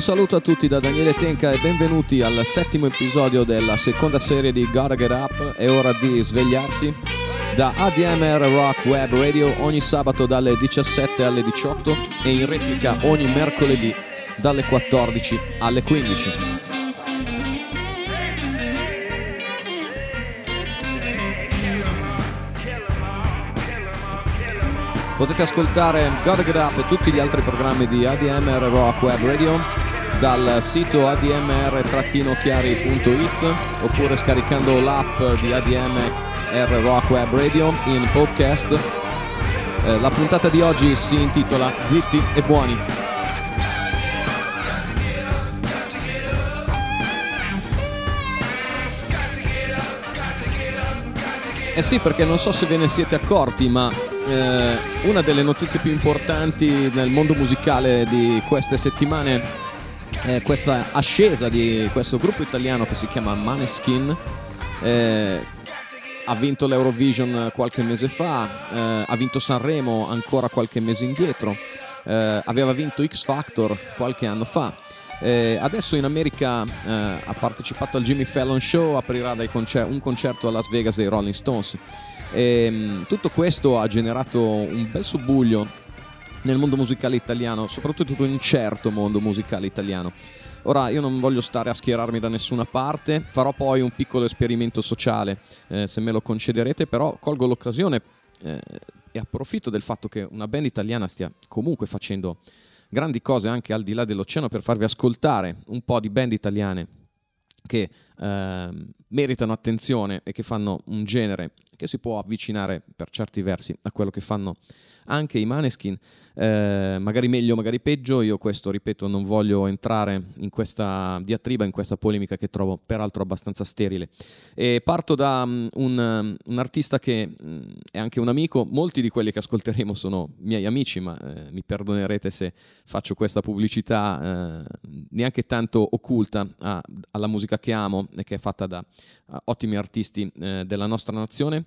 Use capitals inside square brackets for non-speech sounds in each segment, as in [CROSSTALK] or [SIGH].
Un saluto a tutti da Daniele Tenca e benvenuti al settimo episodio della seconda serie di Gotta Get Up. È ora di svegliarsi. Da ADMR Rock Web Radio ogni sabato dalle 17 alle 18 e in replica ogni mercoledì dalle 14 alle 15. Potete ascoltare Gotta Get Up e tutti gli altri programmi di ADMR Rock Web Radio dal sito admr-chiari.it oppure scaricando l'app di ADMR Rock Web Radio in podcast. Eh, la puntata di oggi si intitola Zitti e buoni. Eh sì, perché non so se ve ne siete accorti, ma eh, una delle notizie più importanti nel mondo musicale di queste settimane eh, questa ascesa di questo gruppo italiano che si chiama Maneskin. Eh, ha vinto l'Eurovision qualche mese fa, eh, ha vinto Sanremo ancora qualche mese indietro, eh, aveva vinto X Factor qualche anno fa. Eh, adesso in America eh, ha partecipato al Jimmy Fallon Show, aprirà concer- un concerto a Las Vegas dei Rolling Stones. E, mh, tutto questo ha generato un bel subbuglio nel mondo musicale italiano, soprattutto in un certo mondo musicale italiano. Ora io non voglio stare a schierarmi da nessuna parte, farò poi un piccolo esperimento sociale, eh, se me lo concederete, però colgo l'occasione eh, e approfitto del fatto che una band italiana stia comunque facendo grandi cose anche al di là dell'oceano per farvi ascoltare un po' di band italiane che eh, meritano attenzione e che fanno un genere che si può avvicinare per certi versi a quello che fanno anche i Maneskin, eh, magari meglio, magari peggio, io questo ripeto non voglio entrare in questa diatriba, in questa polemica che trovo peraltro abbastanza sterile. E parto da um, un, un, artista che um, è anche un amico, molti di quelli che ascolteremo sono miei amici, ma eh, mi perdonerete se faccio questa pubblicità eh, neanche tanto occulta a, alla musica che amo e che è fatta da uh, ottimi artisti eh, della nostra nazione.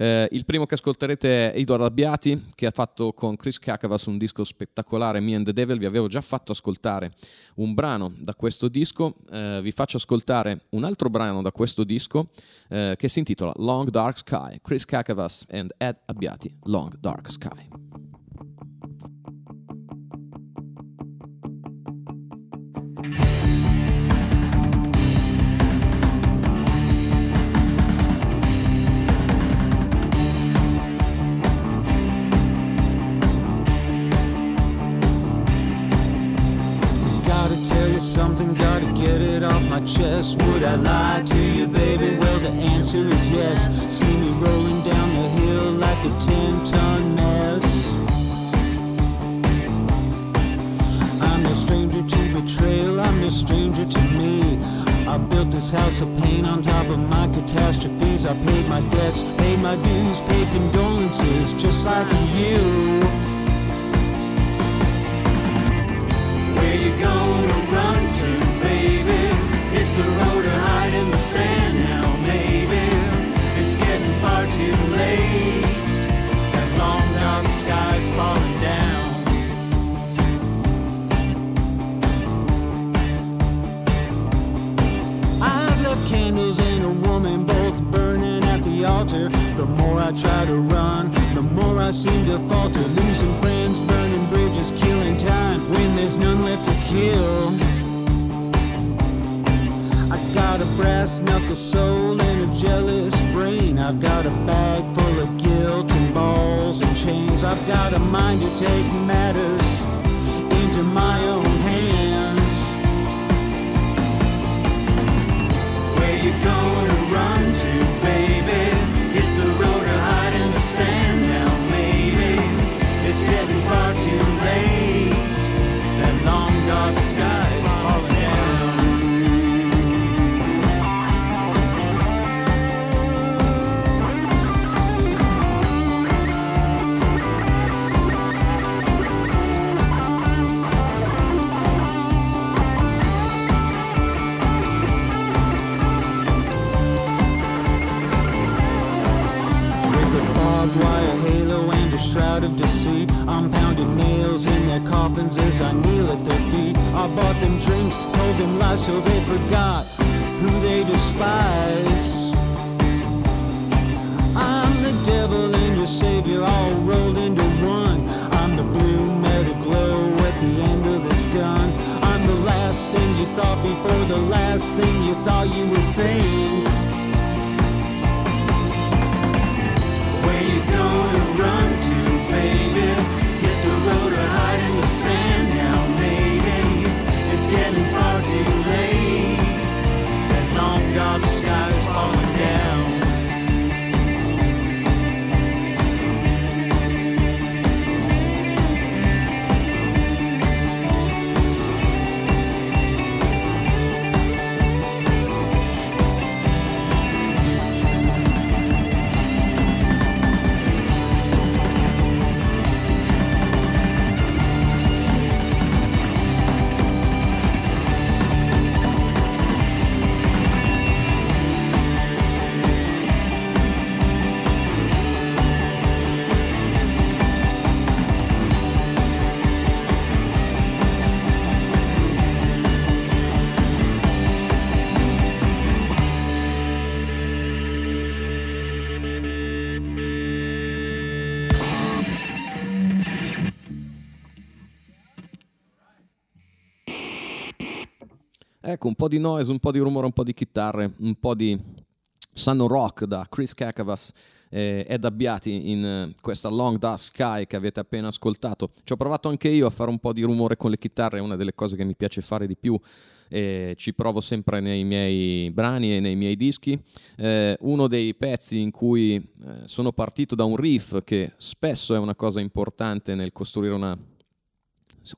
Eh, il primo che ascolterete è Ido Arrabbiati, che ha fatto con Chris Kakavas un disco spettacolare, Me and the Devil. Vi avevo già fatto ascoltare un brano da questo disco. Eh, vi faccio ascoltare un altro brano da questo disco eh, che si intitola Long Dark Sky. Chris Kakavas and Ed Abbiati, Long Dark Sky. Ecco, un po' di noise, un po' di rumore, un po' di chitarre, un po' di Sun Rock da Chris Kakavas e Ed Abbiati in eh, questa Long Dust Sky che avete appena ascoltato. Ci ho provato anche io a fare un po' di rumore con le chitarre, è una delle cose che mi piace fare di più e ci provo sempre nei miei brani e nei miei dischi. Eh, uno dei pezzi in cui eh, sono partito da un riff che spesso è una cosa importante nel costruire una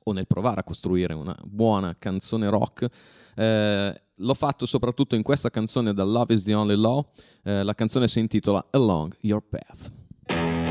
o nel provare a costruire una buona canzone rock. Eh, l'ho fatto soprattutto in questa canzone da Love is the Only Law. Eh, la canzone si intitola Along Your Path.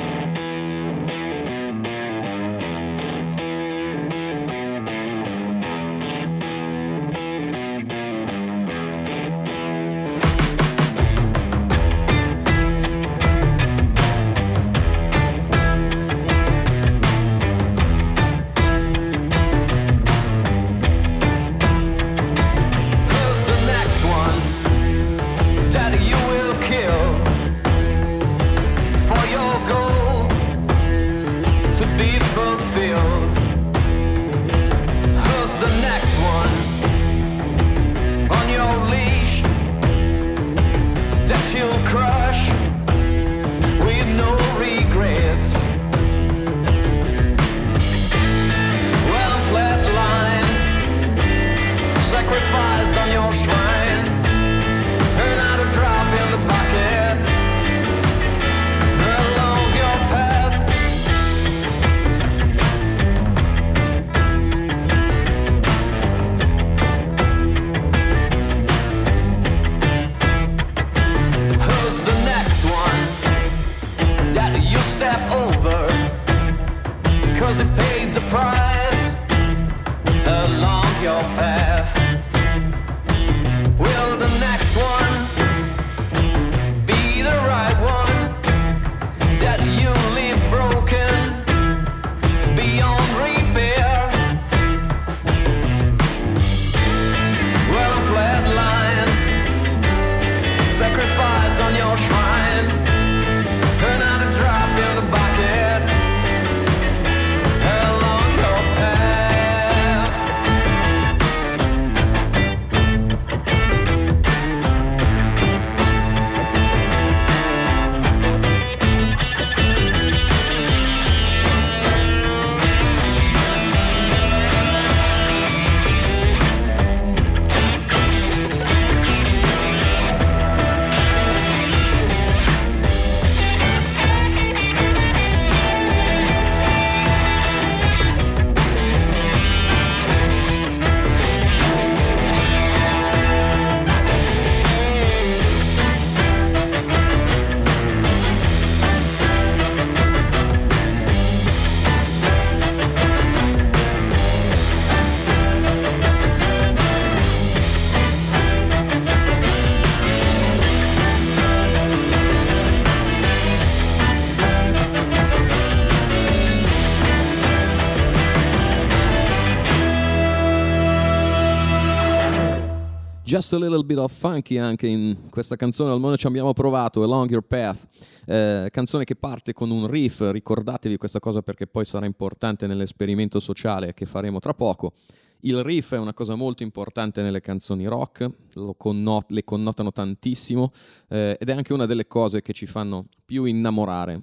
Just a little bit of funky anche in questa canzone, almeno ci abbiamo provato, Along Your Path, eh, canzone che parte con un riff, ricordatevi questa cosa perché poi sarà importante nell'esperimento sociale che faremo tra poco. Il riff è una cosa molto importante nelle canzoni rock, connot- le connotano tantissimo eh, ed è anche una delle cose che ci fanno più innamorare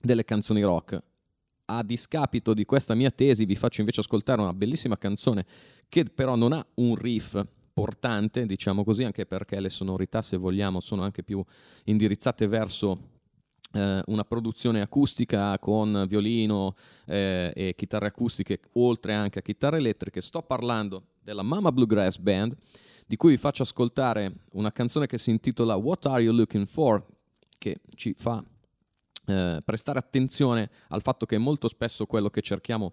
delle canzoni rock. A discapito di questa mia tesi vi faccio invece ascoltare una bellissima canzone che però non ha un riff portante, diciamo così, anche perché le sonorità, se vogliamo, sono anche più indirizzate verso eh, una produzione acustica con violino eh, e chitarre acustiche, oltre anche a chitarre elettriche. Sto parlando della Mama Bluegrass Band, di cui vi faccio ascoltare una canzone che si intitola What Are You Looking For, che ci fa eh, prestare attenzione al fatto che molto spesso quello che cerchiamo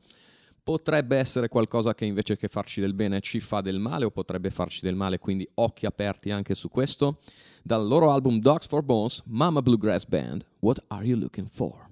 potrebbe essere qualcosa che invece che farci del bene ci fa del male o potrebbe farci del male, quindi occhi aperti anche su questo. Dal loro album Dogs for Bones, Mama Bluegrass Band, What Are You Looking For?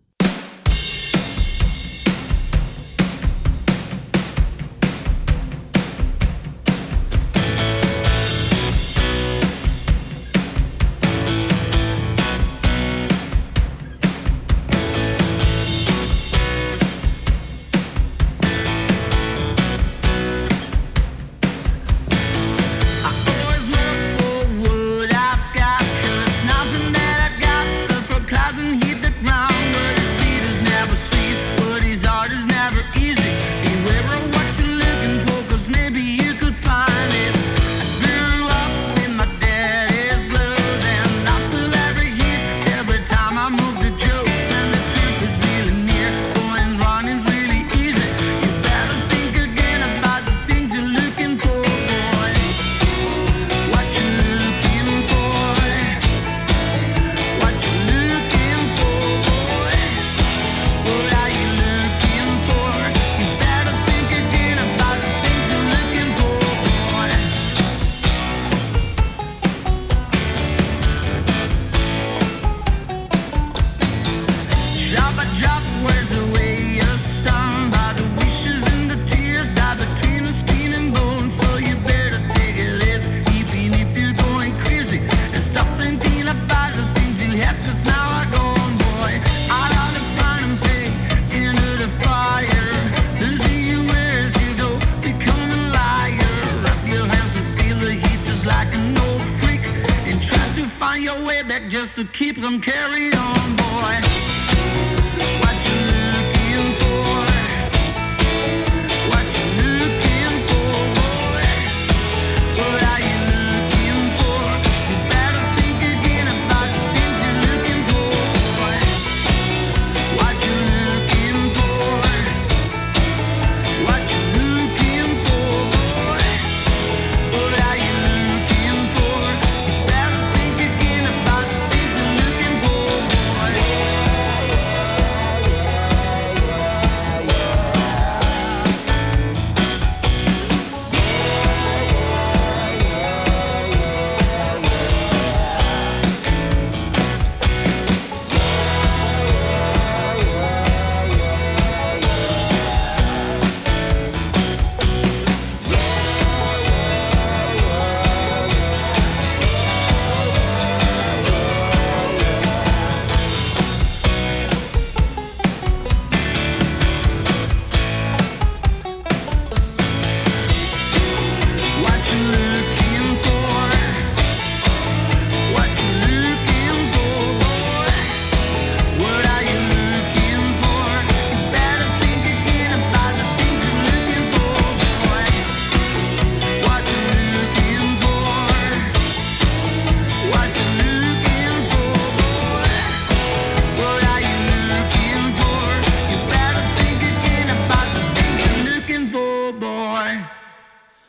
just to keep on carrying on.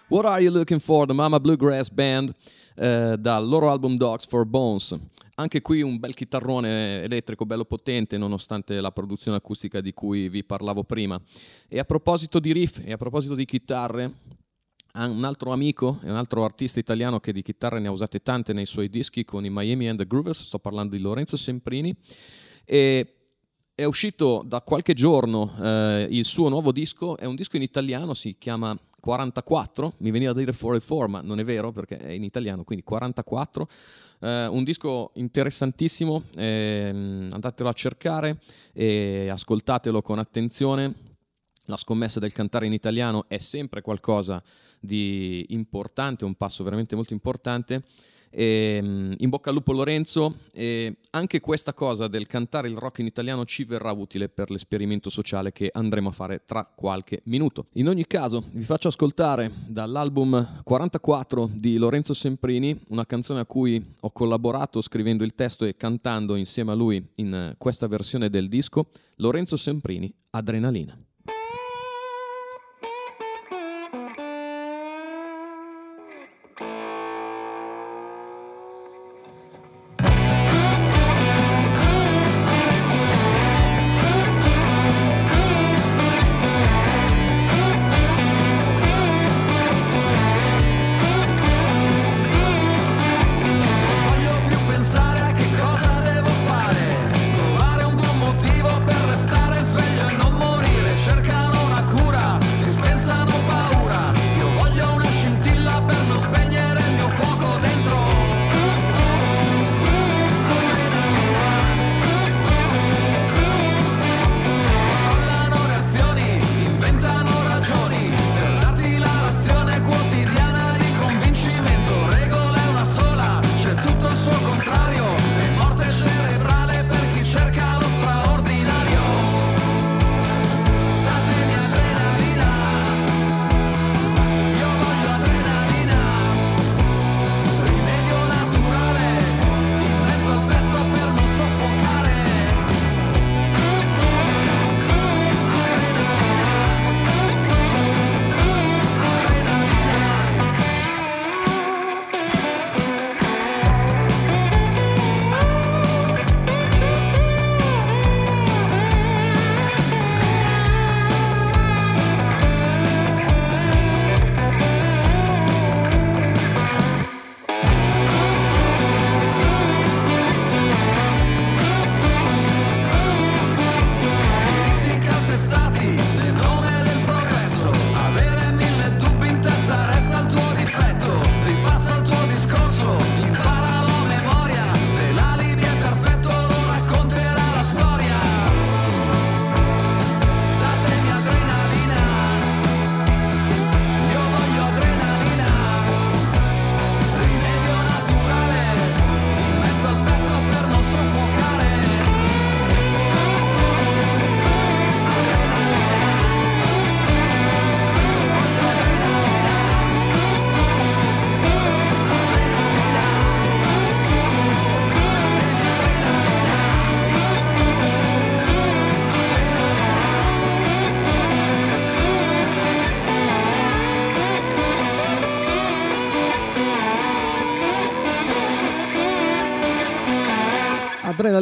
Are You Looking For? The Mama Bluegrass Band eh, dal loro album Dogs for Bones. Anche qui un bel chitarrone elettrico bello potente nonostante la produzione acustica di cui vi parlavo prima. E a proposito di riff e a proposito di chitarre, un altro amico un altro artista italiano che di chitarre ne ha usate tante nei suoi dischi con i Miami and the Groovers, sto parlando di Lorenzo Semprini. E è uscito da qualche giorno eh, il suo nuovo disco, è un disco in italiano, si chiama 44, mi veniva da dire 44 ma non è vero perché è in italiano, quindi 44, eh, un disco interessantissimo, ehm, andatelo a cercare e ascoltatelo con attenzione. La scommessa del cantare in italiano è sempre qualcosa di importante, un passo veramente molto importante. E, mm, in bocca al lupo Lorenzo, e anche questa cosa del cantare il rock in italiano ci verrà utile per l'esperimento sociale che andremo a fare tra qualche minuto. In ogni caso vi faccio ascoltare dall'album 44 di Lorenzo Semprini, una canzone a cui ho collaborato scrivendo il testo e cantando insieme a lui in questa versione del disco, Lorenzo Semprini, Adrenalina.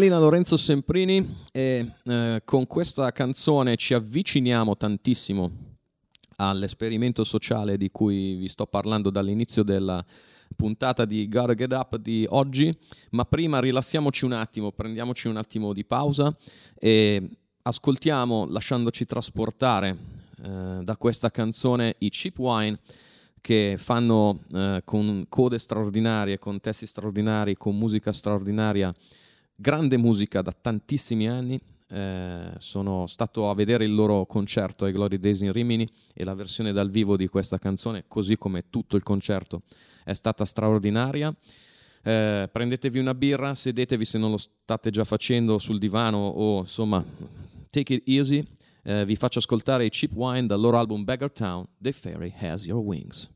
Adrenalina Lorenzo Semprini e eh, con questa canzone ci avviciniamo tantissimo all'esperimento sociale di cui vi sto parlando dall'inizio della puntata di Gotta Get Up di oggi, ma prima rilassiamoci un attimo, prendiamoci un attimo di pausa e ascoltiamo, lasciandoci trasportare eh, da questa canzone i Cheap Wine che fanno eh, con code straordinarie, con testi straordinari, con musica straordinaria, grande musica da tantissimi anni. Eh, sono stato a vedere il loro concerto ai Glory Days in Rimini e la versione dal vivo di questa canzone, così come tutto il concerto, è stata straordinaria. Eh, prendetevi una birra, sedetevi se non lo state già facendo sul divano o insomma, take it easy. Eh, vi faccio ascoltare i Cheap Wine dal loro album Beggar Town, The Fairy Has Your Wings.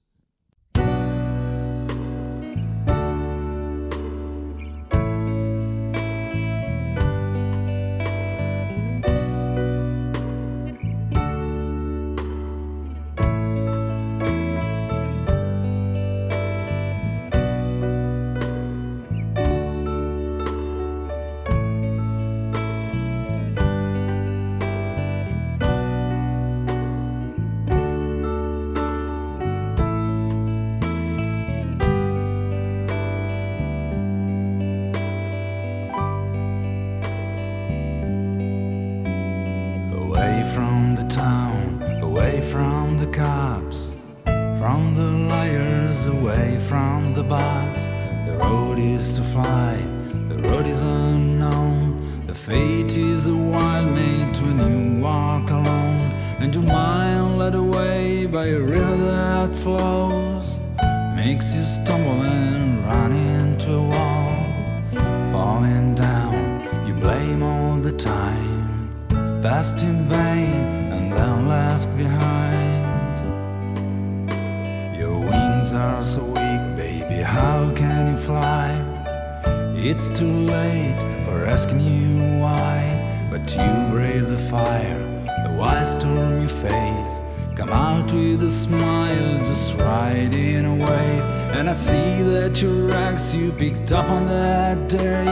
See that your rags you picked up on that day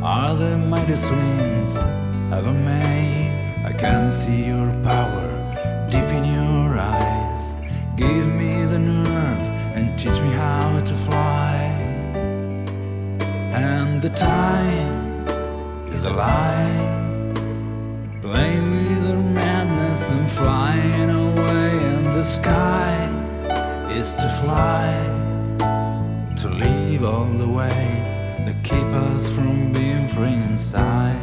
are the mightiest winds ever made. I can see your power deep in your eyes. Give me the nerve and teach me how to fly. And the time is a lie. Playing with her madness and flying away. And the sky is to fly. Leave all the weights that keep us from being free inside.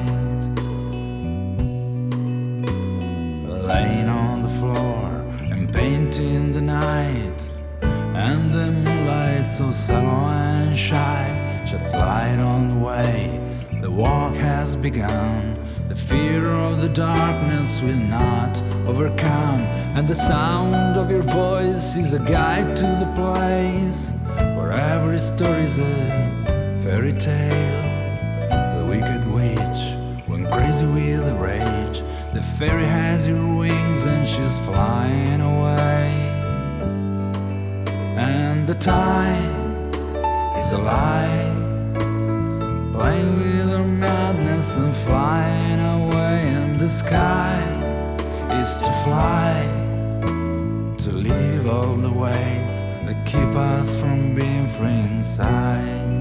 Laying on the floor and painting the night. And the moonlight so sallow and shy sheds light on the way. The walk has begun. The fear of the darkness will not overcome. And the sound of your voice is a guide to the place where every story's a fairy tale. The wicked witch went crazy with the rage. The fairy has your wings and she's flying away. And the time is a lie. Playing with her madness and flying away. And the sky is to fly. To leave all the that keep us from being free inside.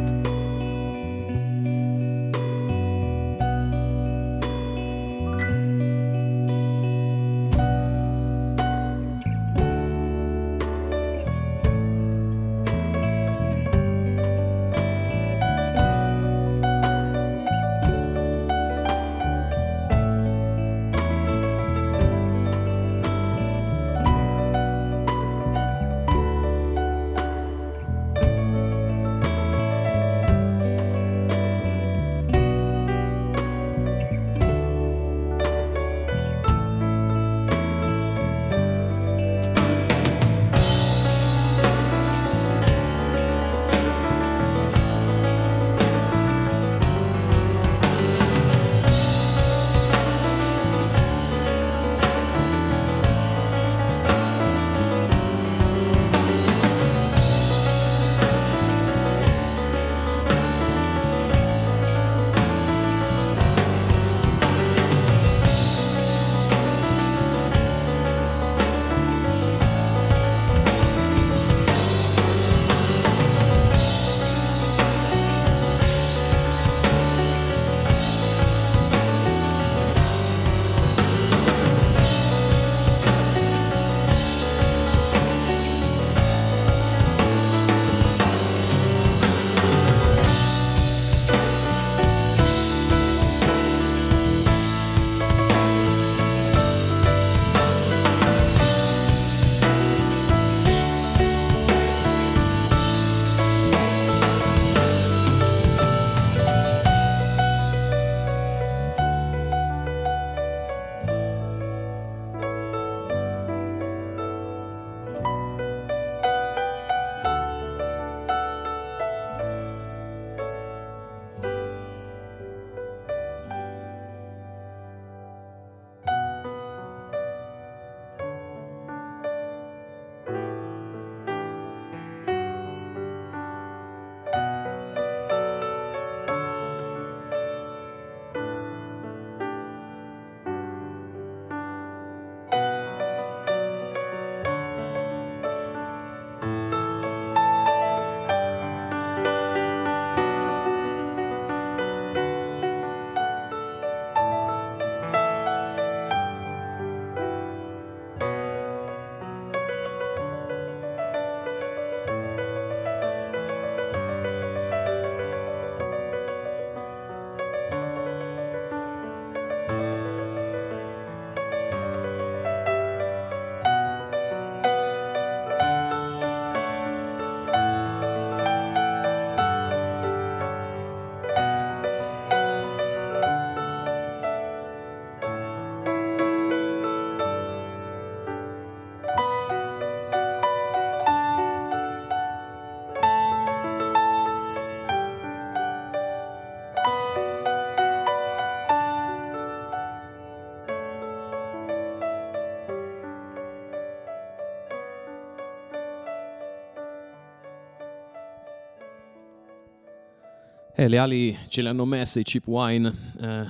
Eh, le ali ce le hanno messe i cheap wine, eh,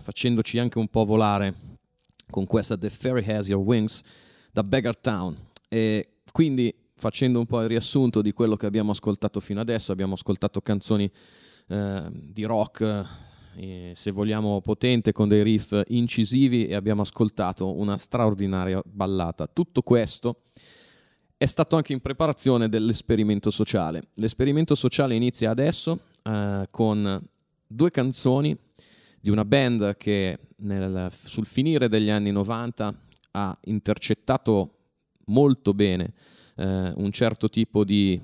facendoci anche un po' volare con questa The Fairy Has Your Wings da Beggar Town. E quindi, facendo un po' il riassunto di quello che abbiamo ascoltato fino adesso, abbiamo ascoltato canzoni eh, di rock, eh, se vogliamo potente, con dei riff incisivi e abbiamo ascoltato una straordinaria ballata. Tutto questo è stato anche in preparazione dell'esperimento sociale. L'esperimento sociale inizia adesso eh, con due canzoni di una band che nel, sul finire degli anni 90 ha intercettato molto bene eh, un certo tipo di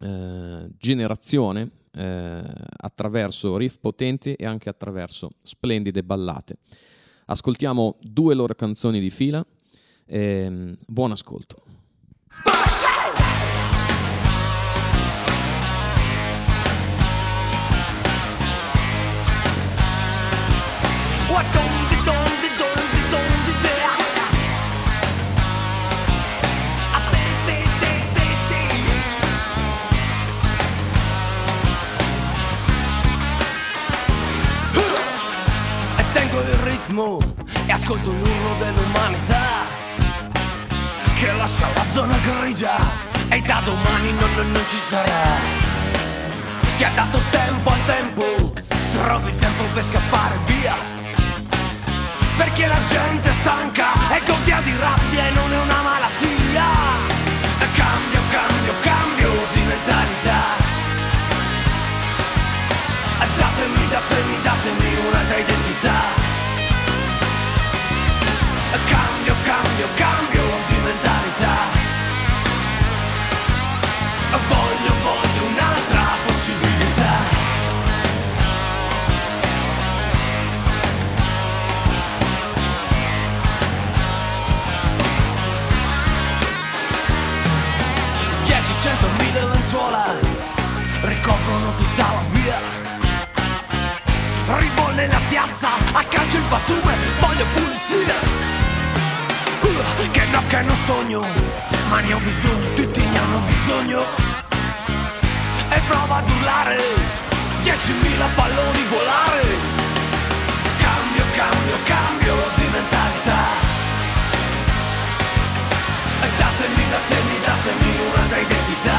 eh, generazione eh, attraverso riff potenti e anche attraverso splendide ballate. Ascoltiamo due loro canzoni di fila. E, buon ascolto. Ritmo e ascolto l'urlo dell'umanità che lascia la zona grigia e da domani non, non, non ci sarà. Che ha dato tempo al tempo, trovi il tempo per scappare via. Perché la gente è stanca e gonfia di rabbia e non è una malattia. Cambio, cambio, cambio di mentalità. Datemi, datemi, datemi un'altra identità. Cambio, cambio, cambio di mentalità. Voglio, voglio un'altra possibilità. Dieci, cento, mille lenzuola ricoprono tutta la via. Ribolle la piazza, a calcio il pattume, che no, che non sogno, ma ne ho bisogno, tutti ne hanno bisogno. E prova ad urlare, diecimila palloni volare. Cambio, cambio, cambio di mentalità. E datemi, datemi, datemi un'altra identità.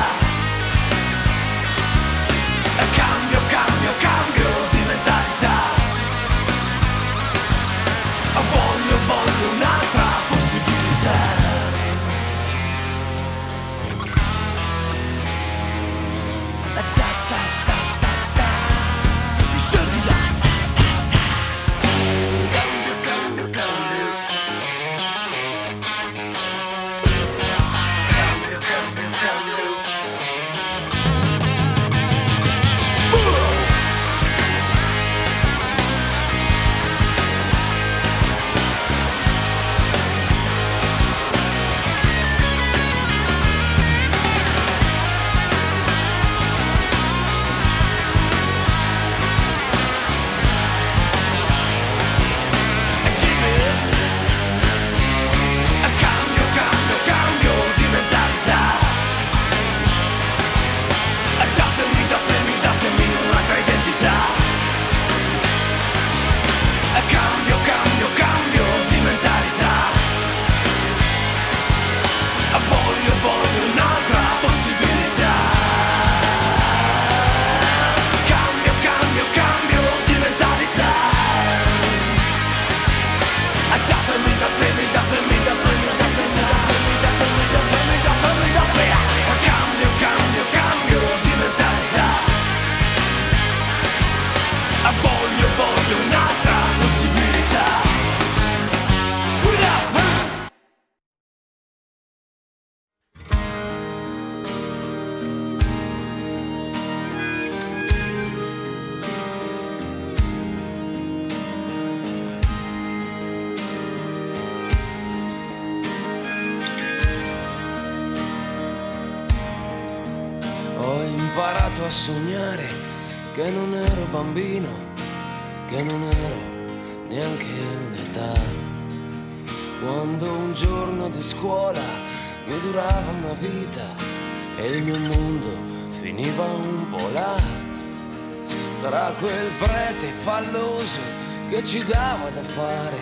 Ci dava da fare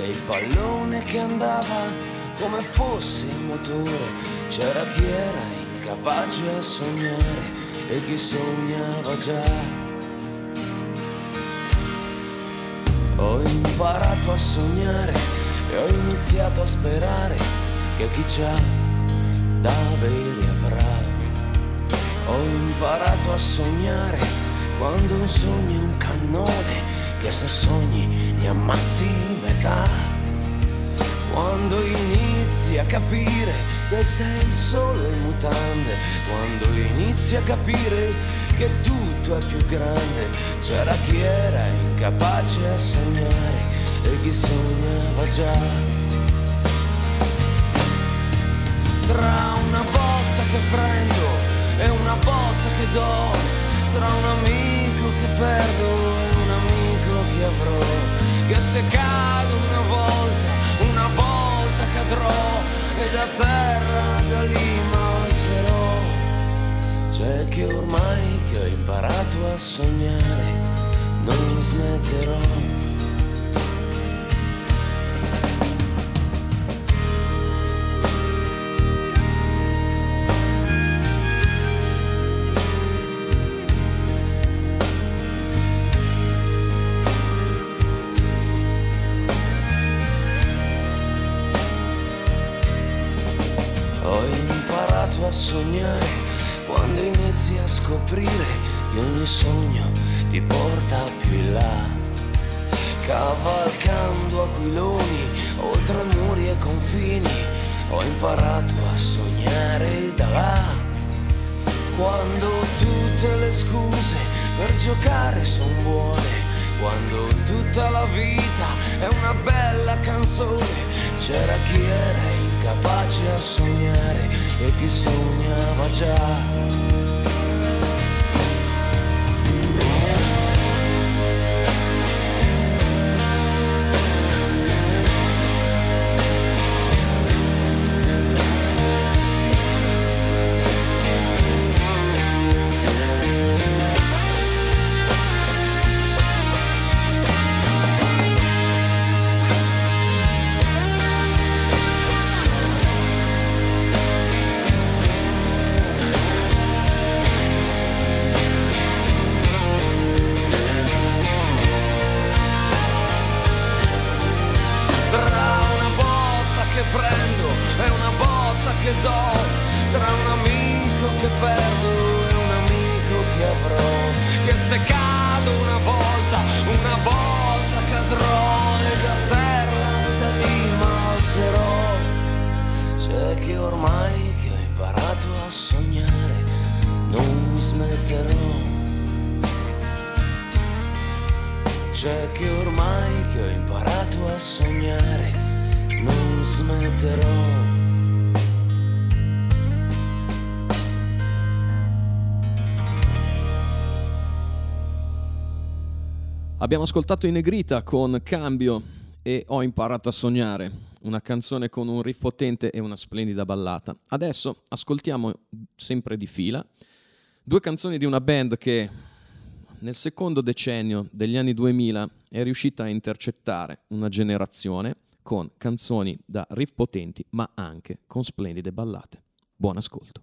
e il pallone che andava come fosse il motore. C'era chi era incapace a sognare e chi sognava già. Ho imparato a sognare e ho iniziato a sperare che chi c'ha da avere avrà. Ho imparato a sognare quando un sogno è un cannone che se sogni ne ammazzi metà. Quando inizi a capire che sei solo in mutande, quando inizi a capire che tutto è più grande, c'era chi era incapace a sognare e chi sognava già. Tra una botta che prendo e una botta che do, tra un amico che perdo e un avrò, che se cado una volta, una volta cadrò e da terra da lì m'alzerò. C'è che ormai che ho imparato a sognare, non smetterò. C'era chi era incapace a sognare e chi sognava già. Abbiamo ascoltato in Negrita con Cambio e Ho imparato a sognare, una canzone con un riff potente e una splendida ballata. Adesso ascoltiamo sempre di fila due canzoni di una band che nel secondo decennio degli anni 2000 è riuscita a intercettare una generazione con canzoni da riff potenti ma anche con splendide ballate. Buon ascolto.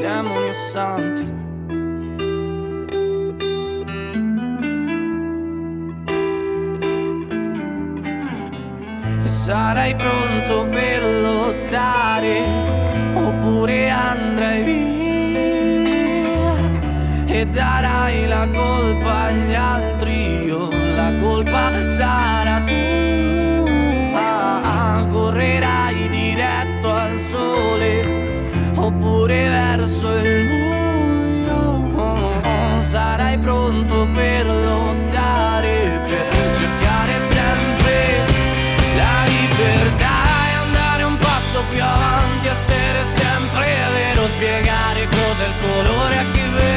demoni o santi. E sarai pronto per lottare oppure andrai via e darai la colpa agli altri io la colpa sarà tua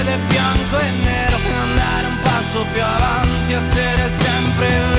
vede bianco e nero, e andare un passo più avanti, essere sempre vero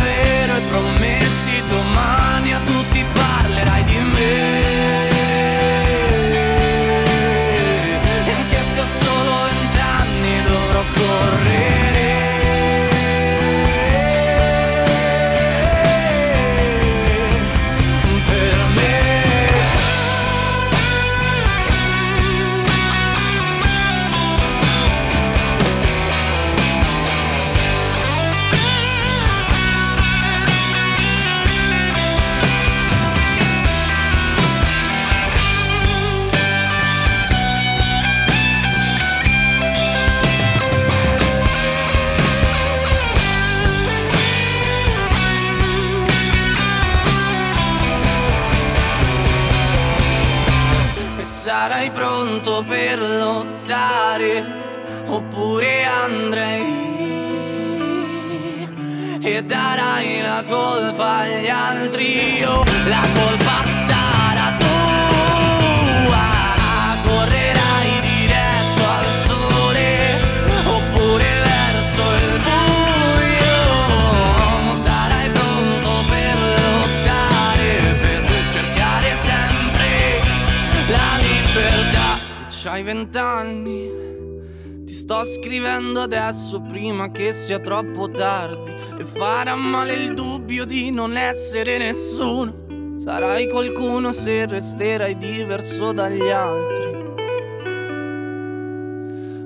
E darai la colpa agli altri. Io la colpa sarà tua. Correrai diretto al sole oppure verso il buio. Sarai pronto per lottare per cercare sempre la libertà. C'hai vent'anni ti sto scrivendo adesso prima che sia troppo tardi e farà male il dubbio di non essere nessuno. Sarai qualcuno se resterai diverso dagli altri.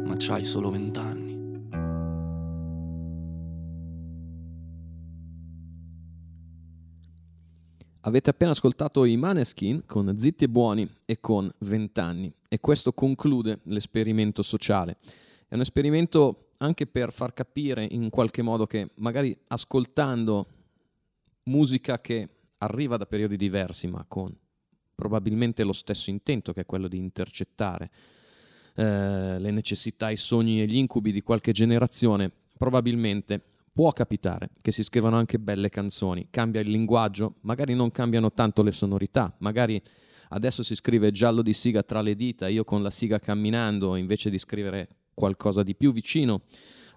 Ma c'hai solo vent'anni. Avete appena ascoltato i Maneskin con Zitti e Buoni e con Vent'anni e questo conclude l'esperimento sociale. È un esperimento anche per far capire in qualche modo che magari ascoltando musica che arriva da periodi diversi ma con probabilmente lo stesso intento che è quello di intercettare eh, le necessità, i sogni e gli incubi di qualche generazione, probabilmente può capitare che si scrivano anche belle canzoni, cambia il linguaggio, magari non cambiano tanto le sonorità, magari adesso si scrive giallo di siga tra le dita, io con la siga camminando, invece di scrivere qualcosa di più vicino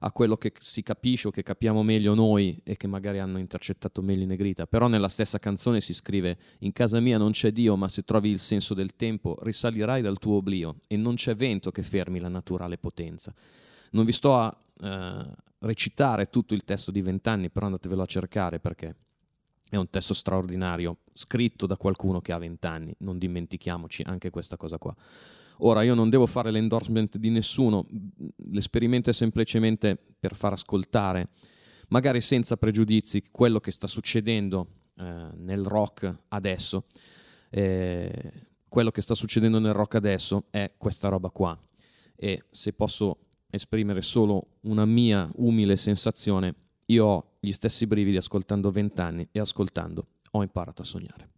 a quello che si capisce o che capiamo meglio noi e che magari hanno intercettato meglio in Negrita, però nella stessa canzone si scrive in casa mia non c'è Dio, ma se trovi il senso del tempo risalirai dal tuo oblio e non c'è vento che fermi la naturale potenza. Non vi sto a eh, recitare tutto il testo di vent'anni, però andatevelo a cercare perché è un testo straordinario, scritto da qualcuno che ha vent'anni, non dimentichiamoci anche questa cosa qua. Ora io non devo fare l'endorsement di nessuno, l'esperimento è semplicemente per far ascoltare, magari senza pregiudizi, quello che sta succedendo eh, nel rock adesso. Eh, quello che sta succedendo nel rock adesso è questa roba qua. E se posso esprimere solo una mia umile sensazione, io ho gli stessi brividi ascoltando vent'anni e ascoltando ho imparato a sognare.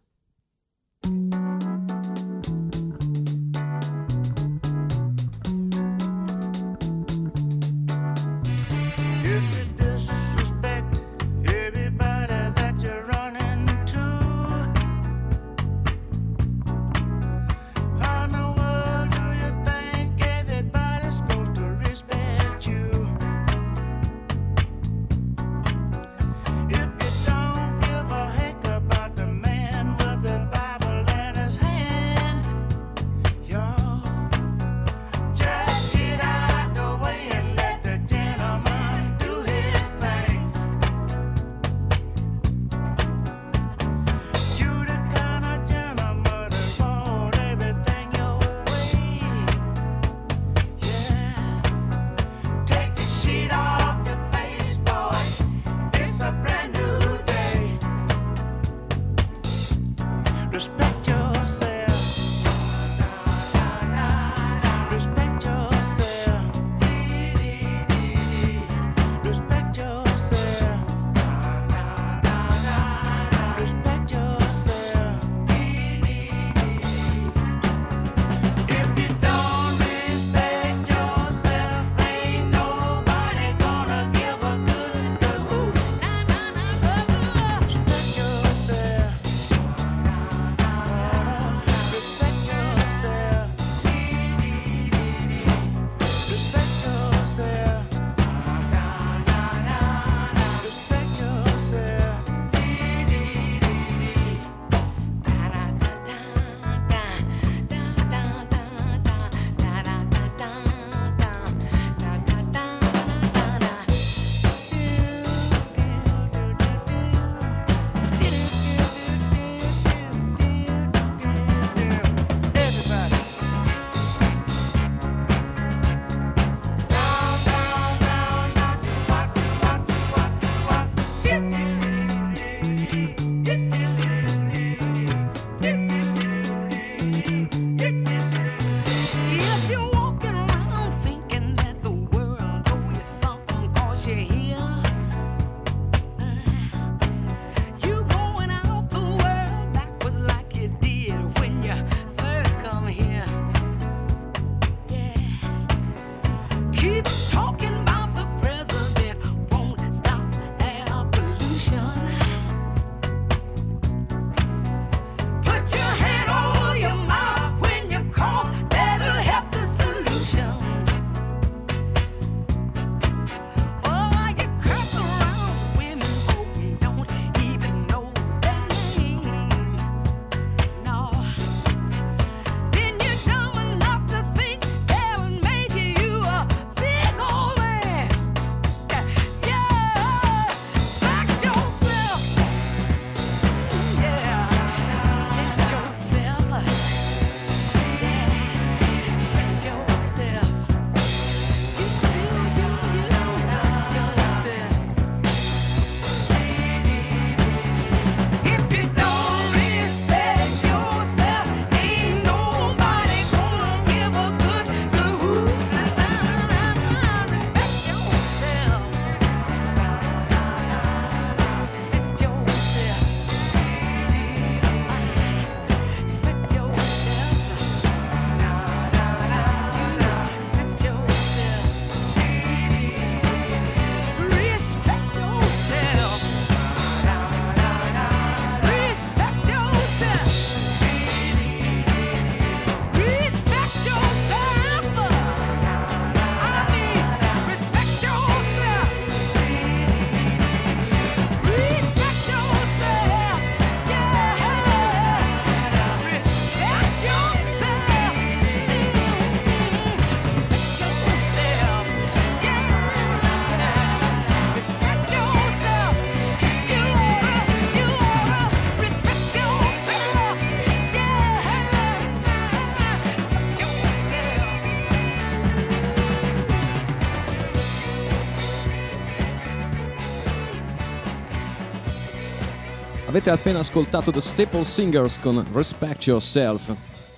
Avete appena ascoltato The Staple Singers con Respect Yourself,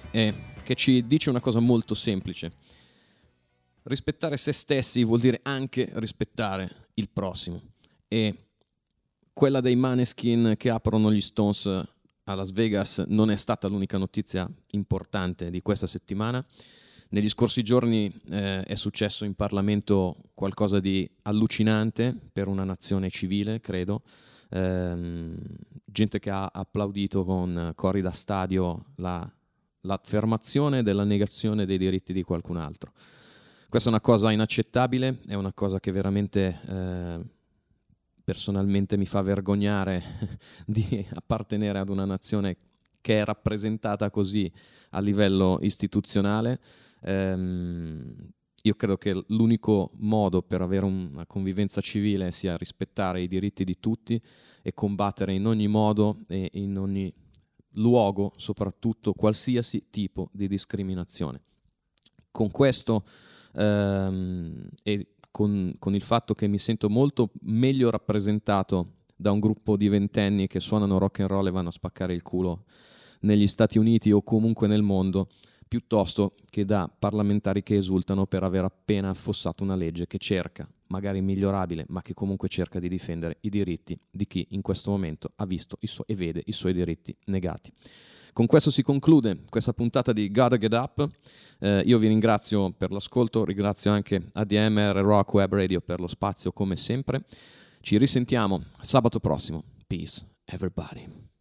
eh, che ci dice una cosa molto semplice. Rispettare se stessi vuol dire anche rispettare il prossimo. E quella dei Maneskin che aprono gli Stones a Las Vegas non è stata l'unica notizia importante di questa settimana. Negli scorsi giorni eh, è successo in Parlamento qualcosa di allucinante per una nazione civile, credo. Ehm, gente che ha applaudito con cori da stadio la, l'affermazione della negazione dei diritti di qualcun altro. Questa è una cosa inaccettabile, è una cosa che veramente eh, personalmente mi fa vergognare [LAUGHS] di appartenere ad una nazione che è rappresentata così a livello istituzionale. Ehm, io credo che l'unico modo per avere una convivenza civile sia rispettare i diritti di tutti e combattere in ogni modo e in ogni luogo, soprattutto qualsiasi tipo di discriminazione. Con questo ehm, e con, con il fatto che mi sento molto meglio rappresentato da un gruppo di ventenni che suonano rock and roll e vanno a spaccare il culo negli Stati Uniti o comunque nel mondo, piuttosto che da parlamentari che esultano per aver appena affossato una legge che cerca, magari migliorabile, ma che comunque cerca di difendere i diritti di chi in questo momento ha visto su- e vede i suoi diritti negati. Con questo si conclude questa puntata di Gotta Get Up. Eh, io vi ringrazio per l'ascolto, ringrazio anche ADMR Rock Web Radio per lo spazio come sempre. Ci risentiamo sabato prossimo. Peace, everybody.